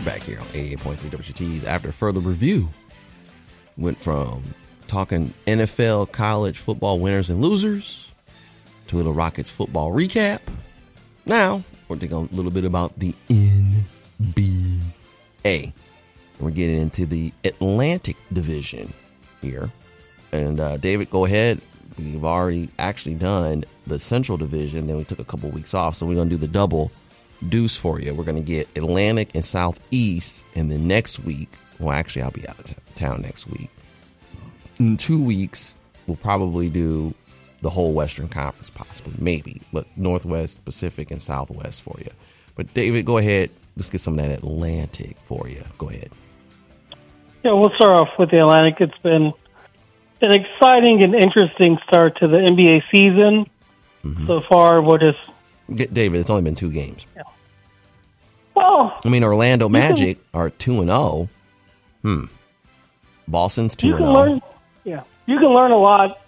We're back here on 88.3 WCTs after further review. Went from talking NFL college football winners and losers to a little Rockets football recap. Now, we're thinking a little bit about the NBA. We're getting into the Atlantic Division here. And uh, David, go ahead. We've already actually done the Central Division, then we took a couple weeks off, so we're going to do the double deuce for you. We're going to get Atlantic and Southeast, and then next week, well, actually, I'll be out of town next week. In two weeks, we'll probably do the whole Western Conference, possibly, maybe, but Northwest, Pacific, and Southwest for you. But David, go ahead. Let's get some of that Atlantic for you. Go ahead. Yeah, we'll start off with the Atlantic. It's been an exciting and interesting start to the NBA season. Mm-hmm. So far, we'll just Get, David, it's only been two games. well, I mean, Orlando can- Magic are two and zero. Hmm. Boston's two you and can zero. learn. Yeah, you can learn a lot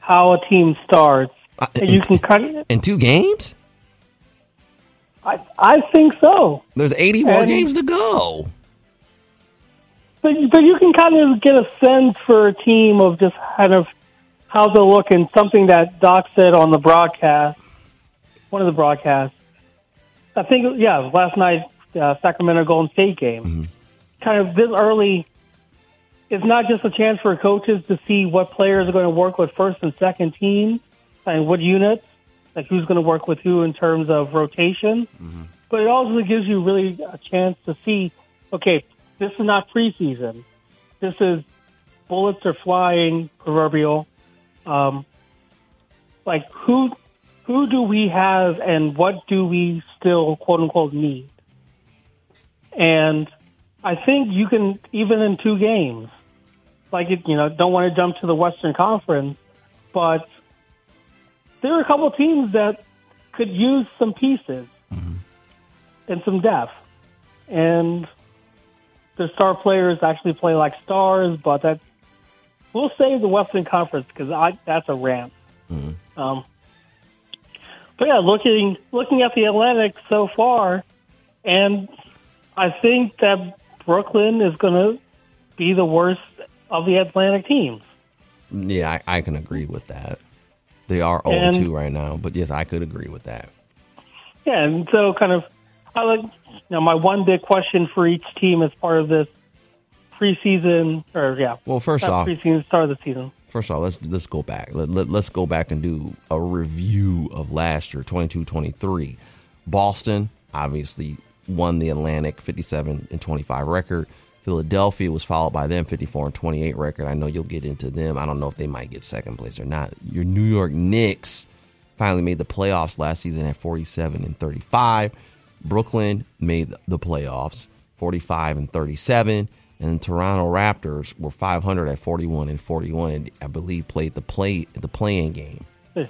how a team starts, Uh, and you can kind of. In two games, I I think so, there's eighty more And- games to go. but but you can kind of get a sense for a team of just kind of how they look, and something that Doc said on the broadcast, one of the broadcasts. I think yeah, last night uh, Sacramento Golden State game. Kind of this early, it's not just a chance for coaches to see what players are going to work with first and second team and what units, like who's going to work with who in terms of rotation. But it also gives you really a chance to see, okay, this is not preseason. This is bullets are flying, proverbial. Um, like who who do we have and what do we still quote unquote need? And I think you can even in two games, like it, you know, don't want to jump to the Western Conference, but there are a couple teams that could use some pieces and some depth, and the star players actually play like stars, but that we'll save the Western Conference because I that's a rant. Um, but yeah, looking looking at the Atlantic so far, and I think that Brooklyn is going to be the worst of the Atlantic teams. Yeah, I, I can agree with that. They are 0 And- 2 right now, but yes, I could agree with that. Yeah, and so kind of, I like, you know, my one big question for each team as part of this preseason, or yeah, Well, first off, preseason start of the season. First off, let's let's go back. Let, let, us go back and do a review of last year, 22-23. Boston obviously won the Atlantic 57 and 25 record. Philadelphia was followed by them 54 and 28 record. I know you'll get into them. I don't know if they might get second place or not. Your New York Knicks finally made the playoffs last season at 47 and 35. Brooklyn made the playoffs 45 and 37 and the Toronto Raptors were 500 at 41 and 41 and I believe played the play the playing game. Hmm.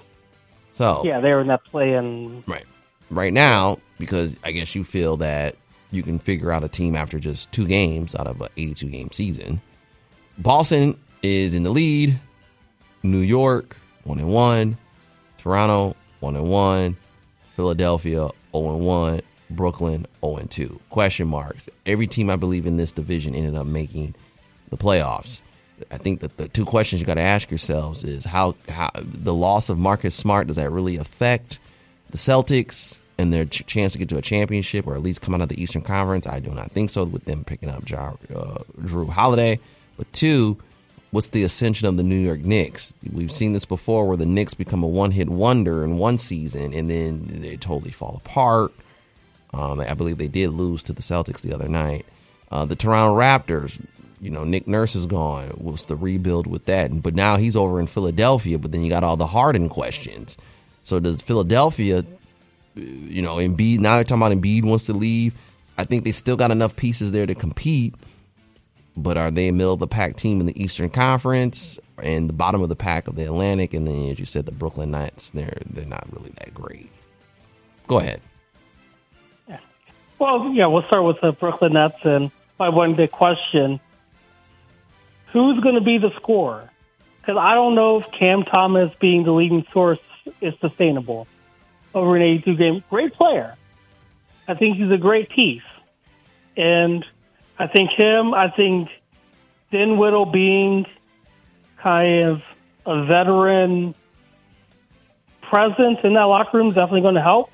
So Yeah, they were in that play and Right. Right now, because I guess you feel that you can figure out a team after just two games out of an 82 game season. Boston is in the lead. New York, 1 and 1. Toronto, 1 and 1. Philadelphia, 0 and 1. Brooklyn, 0 and 2. Question marks. Every team I believe in this division ended up making the playoffs. I think that the two questions you got to ask yourselves is how, how the loss of Marcus Smart does that really affect the Celtics and their ch- chance to get to a championship or at least come out of the Eastern Conference? I do not think so. With them picking up uh, Jrue Holiday, but two, what's the ascension of the New York Knicks? We've seen this before, where the Knicks become a one-hit wonder in one season and then they totally fall apart. Um, I believe they did lose to the Celtics the other night. Uh, the Toronto Raptors you know, Nick Nurse is gone. What's the rebuild with that? But now he's over in Philadelphia. But then you got all the Harden questions. So does Philadelphia, you know, Embiid? Now they're talking about Embiid wants to leave. I think they still got enough pieces there to compete. But are they a middle of the pack team in the Eastern Conference and the bottom of the pack of the Atlantic? And then, as you said, the Brooklyn Nets. They're they're not really that great. Go ahead. Well, yeah, we'll start with the Brooklyn Nets and my one big question: Who's going to be the scorer? Because I don't know if Cam Thomas being the leading source is sustainable over an 82 game. Great player. I think he's a great piece, and I think him. I think Dinwiddie being kind of a veteran presence in that locker room is definitely going to help.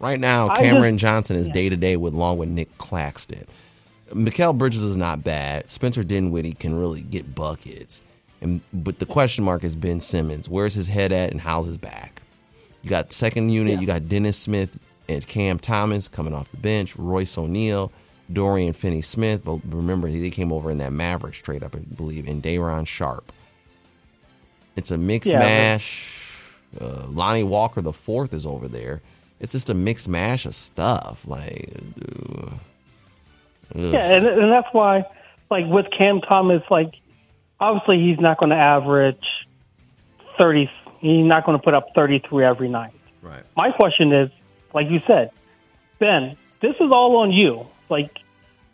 Right now, Cameron just- Johnson is day to day with along with Nic Claxton. Mikal Bridges is not bad. Spencer Dinwiddie can really get buckets. And but the question mark is Ben Simmons. Where's his head at and how's his back? You got second unit, Yeah. you got Dennis Smith and Cam Thomas coming off the bench, Royce O'Neale, Dorian Finney Smith. But remember, they came over in that Mavericks trade, up, I believe, and Day'Ron Sharpe. It's a mixed Yeah, mash. Uh, Lonnie Walker the fourth is over there. It's just a mixed mash of stuff. Like, uh, ugh. Yeah, and, and that's why, like with Cam Thomas, like obviously he's not going to average thirty. He's not going to put up thirty-three every night. right. My question is, like you said, Ben, this is all on you. Like,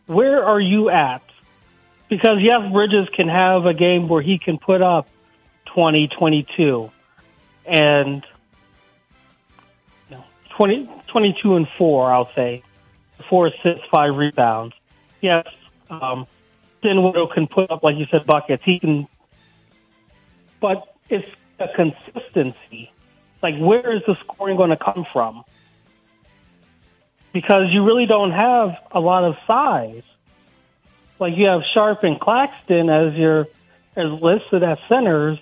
where are you at? Because yes, Bridges can have a game where he can put up 20, 22, and you know, 20, 22 and four. I'll say four assists, five rebounds. Yes, um, Dinwiddie can put up, like you said, buckets. He can, but it's a consistency. Like, where is the scoring going to come from? Because you really don't have a lot of size. Like you have Sharpe and Claxton as your as listed as centers,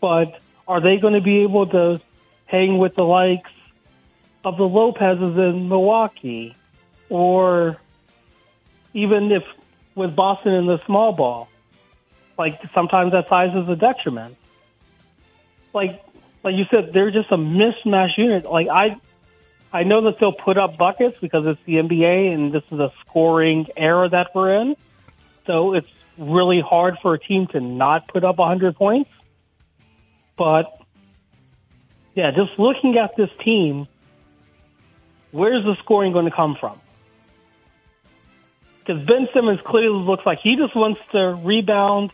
but are they going to be able to hang with the likes of the Lopez's in Milwaukee, or even if with Boston in the small ball? Like sometimes that size is a detriment. Like like you said, they're just a mismatch unit. Like I I know that they'll put up buckets because it's the NBA and this is a scoring era that we're in. So it's really hard for a team to not put up 100 points. But yeah, just looking at this team, where's the scoring going to come from? Because Ben Simmons clearly looks like he just wants to rebound.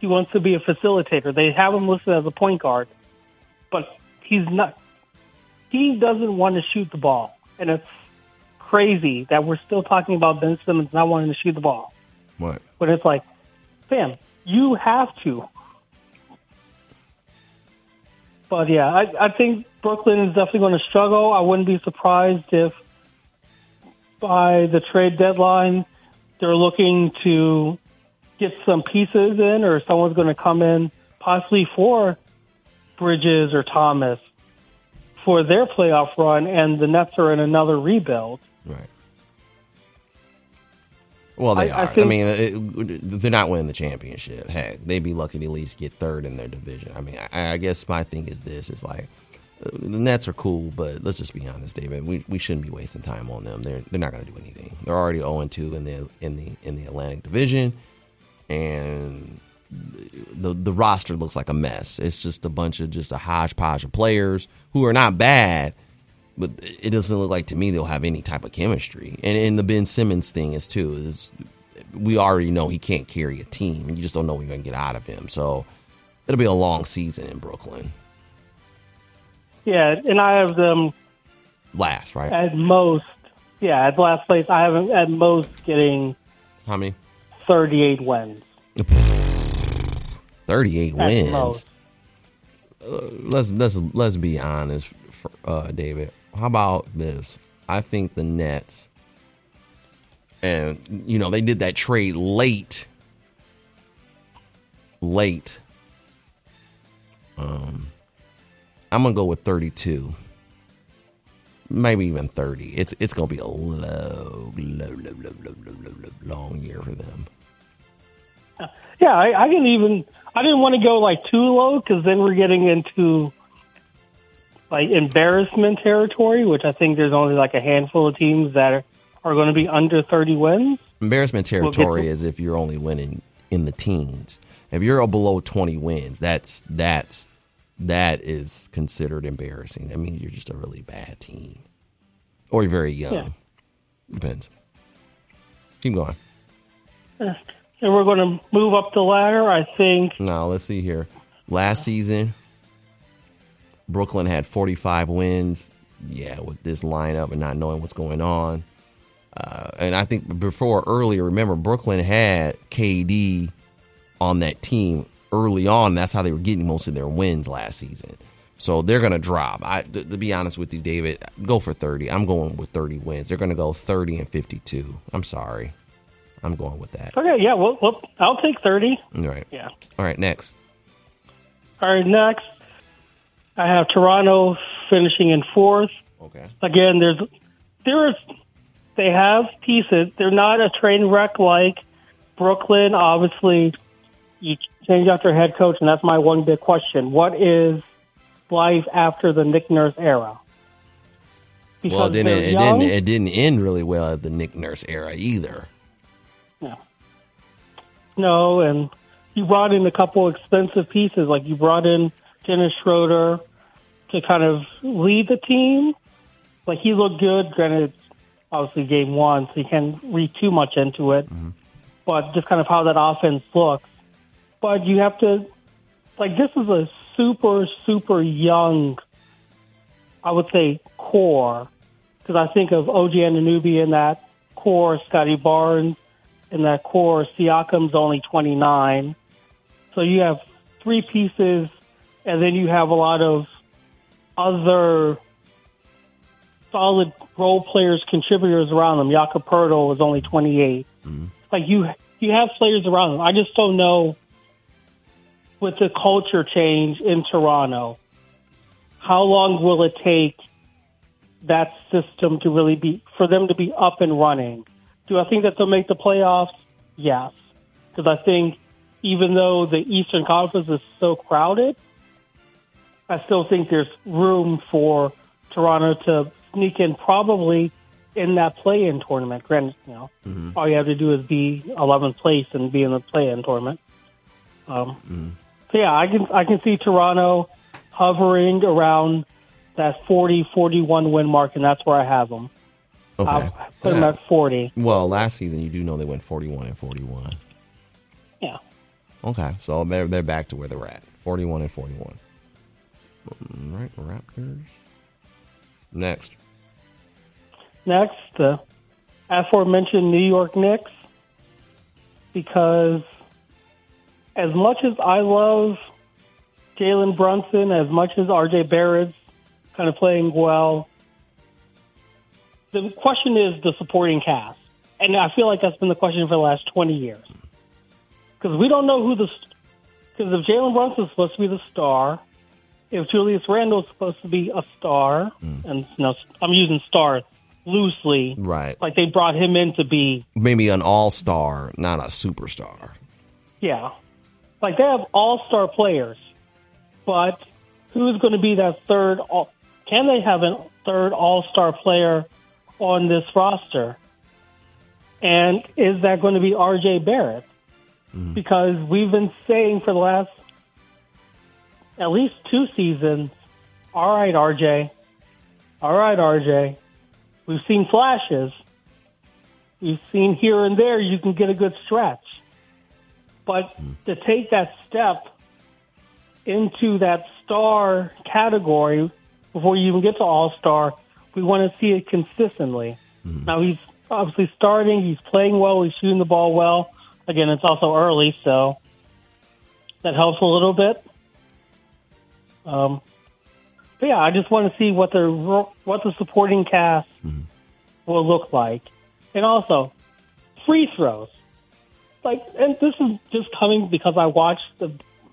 He wants to be a facilitator. They have him listed as a point guard, but he's not. He doesn't want to shoot the ball, and it's crazy that we're still talking about Ben Simmons not wanting to shoot the ball. What? But it's like, fam, you have to. But yeah, I, I think Brooklyn is definitely going to struggle. I wouldn't be surprised if by the trade deadline they're looking to get some pieces in, or someone's going to come in possibly for Bridges or Thomas for their playoff run, and the Nets are in another rebuild. Right. Well, they I- I are. I, think- mean, it, they're not winning the championship. Heck, they'd be lucky to at least get third in their division. I mean, I, I guess my thing is this: is like uh, the Nets are cool, but let's just be honest, David. We we shouldn't be wasting time on them. They're they're not going to do anything. They're already 0 2 in the in the in the Atlantic Division, and the the roster looks like a mess. It's just a bunch of just a hodgepodge of players who are not bad, but it doesn't look like to me they'll have any type of chemistry. And and the Ben Simmons thing is too is we already know he can't carry a team, you just don't know what you're gonna get out of him. So it'll be a long season in Brooklyn. Yeah, and I have them Last, right? at most. Yeah, at last place, I have them at most getting How many? 38 wins. Thirty-eight At wins. most. let's let's let's be honest, for, uh, David how about this? I think the Nets, and you know they did that trade late, late. Um, I'm gonna go with 32, maybe even 30. It's it's gonna be a low, low, low, low, low, low, low, long year for them. Yeah, I, I didn't even I didn't want to go like too low because then we're getting into like embarrassment territory, which I think there's only like a handful of teams that are, are going to be under 30 wins. Embarrassment territory to- is if you're only winning in the teens. If you're below 20 wins, that's that's that is considered embarrassing. I mean, you're just a really bad team, or you're very young. Yeah. Depends. Keep going. And we're going to move up the ladder. I think Now let's see here. Last season, Brooklyn had 45 wins. Yeah, with this lineup and not knowing what's going on, uh, and I think before earlier, remember Brooklyn had KD on that team early on. That's how they were getting most of their wins last season. So they're going to drop. I, to, to be honest with you, David, go for 30. I'm going with 30 wins. They're going to go 30 and 52. I'm sorry. I'm going with that. okay. Yeah, well, well I'll take 30. All right. Yeah. All right. Next. All right, next I have Toronto finishing in fourth. Okay. Again, there's there is they have pieces. They're not a train wreck like Brooklyn. Obviously, you change out their head coach, and that's my one big question: What is life after the Nick Nurse era? Because Well, it didn't, it young. didn't it didn't end really well at the Nick Nurse era either. No. No, and you brought in a couple expensive pieces, like you brought in Dennis Schroeder to kind of lead the team. Like he looked good. Granted, obviously game one, so you can't read too much into it. Mm-hmm. But just kind of how that offense looks. But you have to, like, this is a super, super young, I would say, core. Because I think of OG Anunoby in that core, Scottie Barnes in that core. Siakam's only 29. So you have three pieces, and then you have a lot of other solid role players, contributors around them. Jakob Poeltl is only 28. Mm-hmm. Like you, you have players around them. I just don't know with the culture change in Toronto, how long will it take that system to really be for them to be up and running? Do I think that they'll make the playoffs? Yes, because I think even though the Eastern Conference is so crowded, I still think there's room for Toronto to sneak in probably in that play-in tournament. Granted, you know, all you have to do is be 11th place and be in the play-in tournament. Um, So yeah, I can I can see Toronto hovering around that 40, 41 win mark, and that's where I have them. Okay. I'll put them at 40. Well, last season you do know they went 41 and 41. Yeah. Okay, so they're they're back to where they're at, 41 and 41. Right, Raptors. Next. Next, the aforementioned New York Knicks, because as much as I love Jalen Brunson, as much as RJ Barrett's kind of playing well, the question is the supporting cast. And I feel like that's been the question for the last 20 years. Because we don't know who the. Because if Jalen Brunson's supposed to be the star, if Julius Randle's supposed to be a star, hmm. and you know, I'm using star loosely, Right. like they brought him in to be, Maybe an all-star, not a superstar. yeah, like they have all star players, but who's going to be that third? All, can they have a third all star player on this roster? And is that going to be RJ Barrett? Hmm. Because we've been saying for the last at least two seasons, all right, RJ, all right, RJ. We've seen flashes. We've seen here and there you can get a good stretch. But to take that step into that star category before you even get to all star, we want to see it consistently. Hmm. Now he's obviously starting, he's playing well, he's shooting the ball well. Again, it's also early, so that helps a little bit. Um, but yeah, I just want to see what the what the supporting cast will look like, and also free throws. Like, and this is just coming because I watched the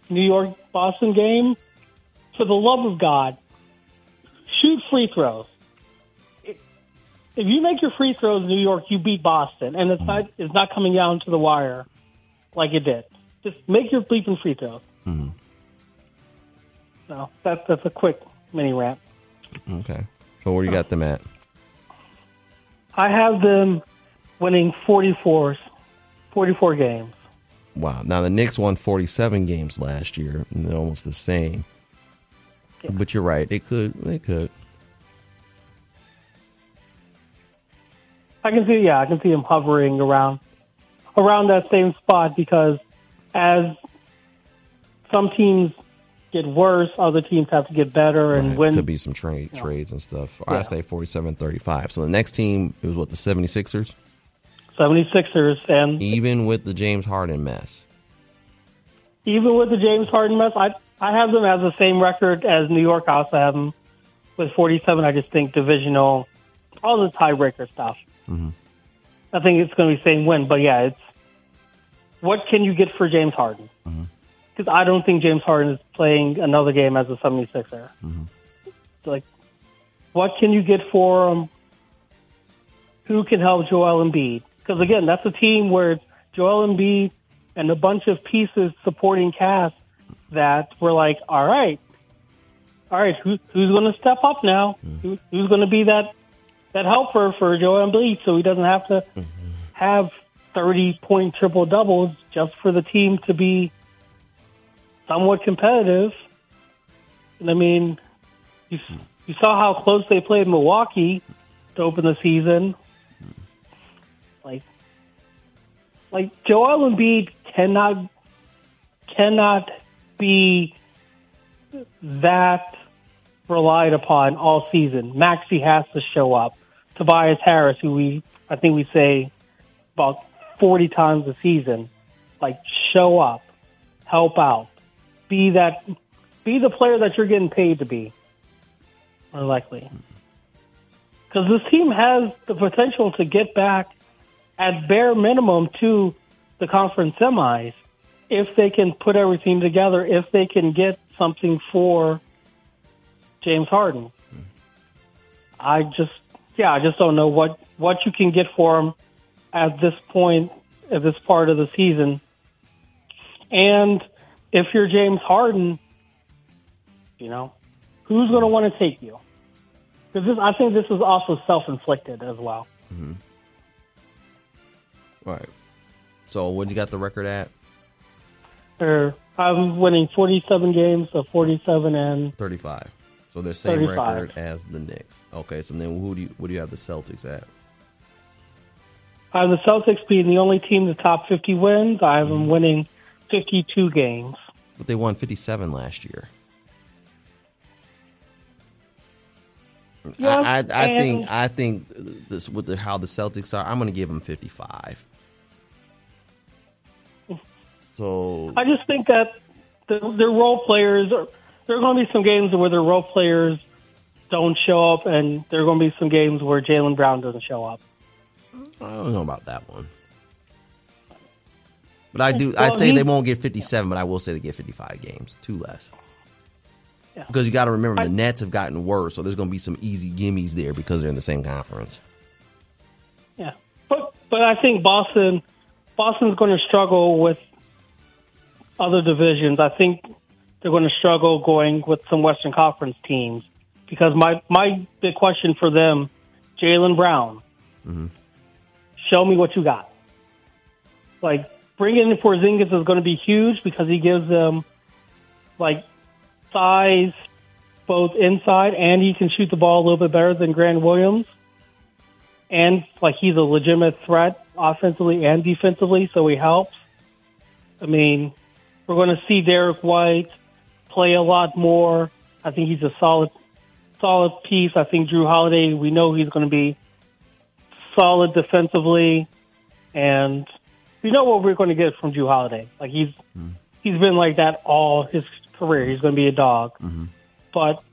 New York Boston game. For the love of God, shoot free throws. if you make your free throws, New York, you beat Boston, and it's not it's not coming down to the wire like it did. Just make your bleeping free throws. Mm-hmm. So that's that's a quick mini rant. Okay. So where you got them at? I have them winning 44, 44 games. Wow. Now the Knicks won 47 games last year, and they're almost the same. Yeah. But you're right. They could. They could. I can see, yeah, I can see him hovering around around that same spot because as some teams get worse, other teams have to get better and Right. win. Could be some trade trades and stuff. Yeah. I say 47-35. So the next team it was what the 76ers, 76ers and even with the James Harden mess. even with the James Harden mess, I I have them as the same record as New York. I also have them with 47. I just think divisional, all the tiebreaker stuff. Mm-hmm. I think it's going to be same win, but yeah, it's what can you get for James Harden? Mm-hmm. Because I don't think James Harden is playing another game as a 76er. Mm-hmm. Like, what can you get for him? Who can help Joel Embiid? Because again, that's a team where Joel Embiid and a bunch of pieces supporting cast that were like, all right, all right, who, who's going to step up now? Mm-hmm. Who, who's going to be that that helper for Joel Embiid so he doesn't have to mm-hmm. have thirty point triple doubles just for the team to be somewhat competitive? And I mean, you, you saw how close they played Milwaukee to open the season. Like, like Joel Embiid cannot cannot be that relied upon all season. Maxey has to show up. Tobias Harris, who we I think we say about forty times a season, like show up, help out, be that, be the player that you're getting paid to be. More likely, because this team has the potential to get back at bare minimum to the conference semis if they can put everything together, if they can get something for James Harden. I just, yeah, I just don't know what what you can get for him at this point, at this part of the season. And if you're James Harden, you know, who's going to want to take you? Because I think this is also self-inflicted as well. Mm-hmm. Right. So what do you got the record at? I'm winning 47 games, so 47 and 35. So they're same 35. record as the Knicks. Okay, so then who do you what do you have the Celtics at? I have the Celtics being the only team the top 50 wins. I have them mm-hmm. winning 52 games. But they won 57 last year. Yeah, I, I, I think I think this with the, how the Celtics are. I'm going to give them 55. So I just think that the, their role players are. There are going to be some games where their role players don't show up, and there are going to be some games where Jaylen Brown doesn't show up. I don't know about that one. But I do. I Well, say he- they won't get 57, but I will say they get 55 games, two less. Yeah. Because you got to remember I- the Nets have gotten worse, so there's going to be some easy gimmies there because they're in the same conference. Yeah, but but I think Boston Boston's going to struggle with other divisions. I think they're going to struggle going with some Western Conference teams because my my big question for them, Jaylen Brown, mm-hmm. show me what you got. Like bringing in Porzingis is going to be huge because he gives them like size both inside and he can shoot the ball a little bit better than Grant Williams and like he's a legitimate threat offensively and defensively, so he helps. I mean, we're going to see Derrick White play a lot more. I think he's a solid, solid piece. I think Jrue Holiday. We know he's going to be solid defensively, and we know what we're going to get from Jrue Holiday. Like he's mm-hmm. he's been like that all his career. He's going to be a dog, mm-hmm. but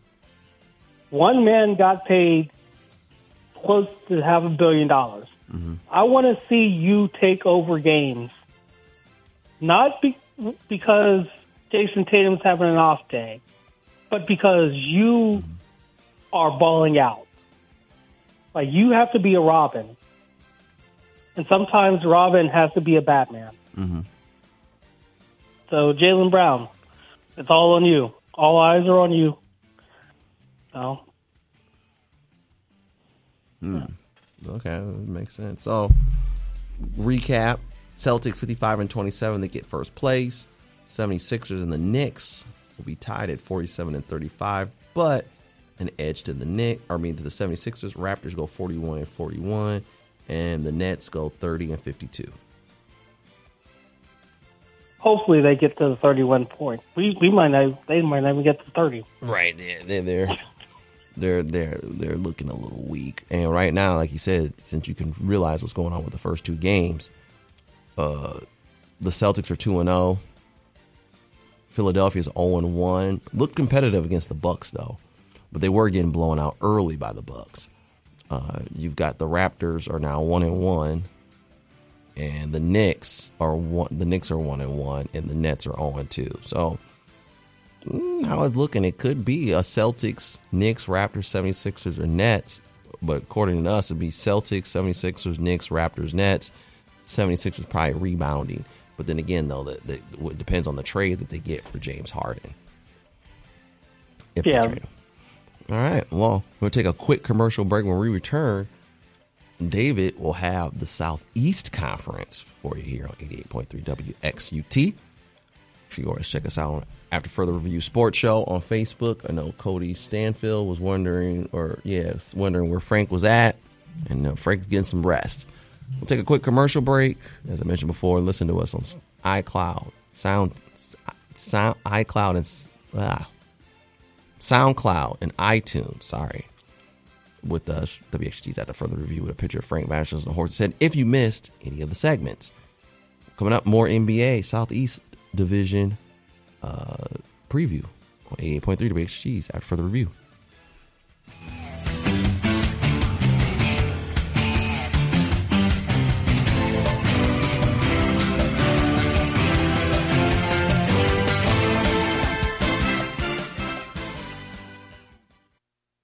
one man got paid close to half a billion dollars. Mm-hmm. I want to see you take over games, not be, because Jayson Tatum's having an off day, but because you are balling out. Like you have to be a Robin, and sometimes Robin has to be a Batman. Mm-hmm. So Jaylen Brown, it's all on you. All eyes are on you. So Okay, that makes sense. So, recap Celtics 55 and 27, they get first place. 76ers and the Knicks will be tied at 47 and 35, but an edge to the Knicks, I mean to the 76ers. Raptors go 41 and 41, and the Nets go 30 and 52. hopefully they get to the 31 point. We we might not. They might not even get to 30. Right, they're they're they're they're they're, they're looking a little weak. And right now, like you said, since you can realize what's going on with the first two games, uh, the Celtics are two and zero. Philadelphia's zero and one. Looked competitive against the Bucks though, but they were getting blown out early by the Bucks. Uh, you've got the Raptors are now one and one, and the Knicks are one. The Knicks are one and one, and the Nets are zero and two. So mm, how it's looking, it could be a Celtics, Knicks, Raptors, 76ers, or Nets. But according to us, it'd be Celtics, 76ers, Knicks, Raptors, Nets. 76ers probably rebounding. But then again, though, that that- it depends on the trade that they get for James Harden. If Yeah. All right. Well, we'll take a quick commercial break. When we return, David will have the Southeast Conference for you here on 88.3 WXUT. If you always check us out on After Further Review Sports Show on Facebook. I know Cody Stanfield was wondering, or yeah, wondering where Frank was at, and uh, Frank's getting some rest. We'll take a quick commercial break. As I mentioned before, listen to us on iCloud, Sound, Sound, iCloud, and ah, SoundCloud and iTunes. Sorry, with us, WXG's After Further Review with a picture of Frank Masters and the horse said. If you missed any of the segments, coming up more NBA Southeast Division uh, preview on 88.3 WXG's After Further Review.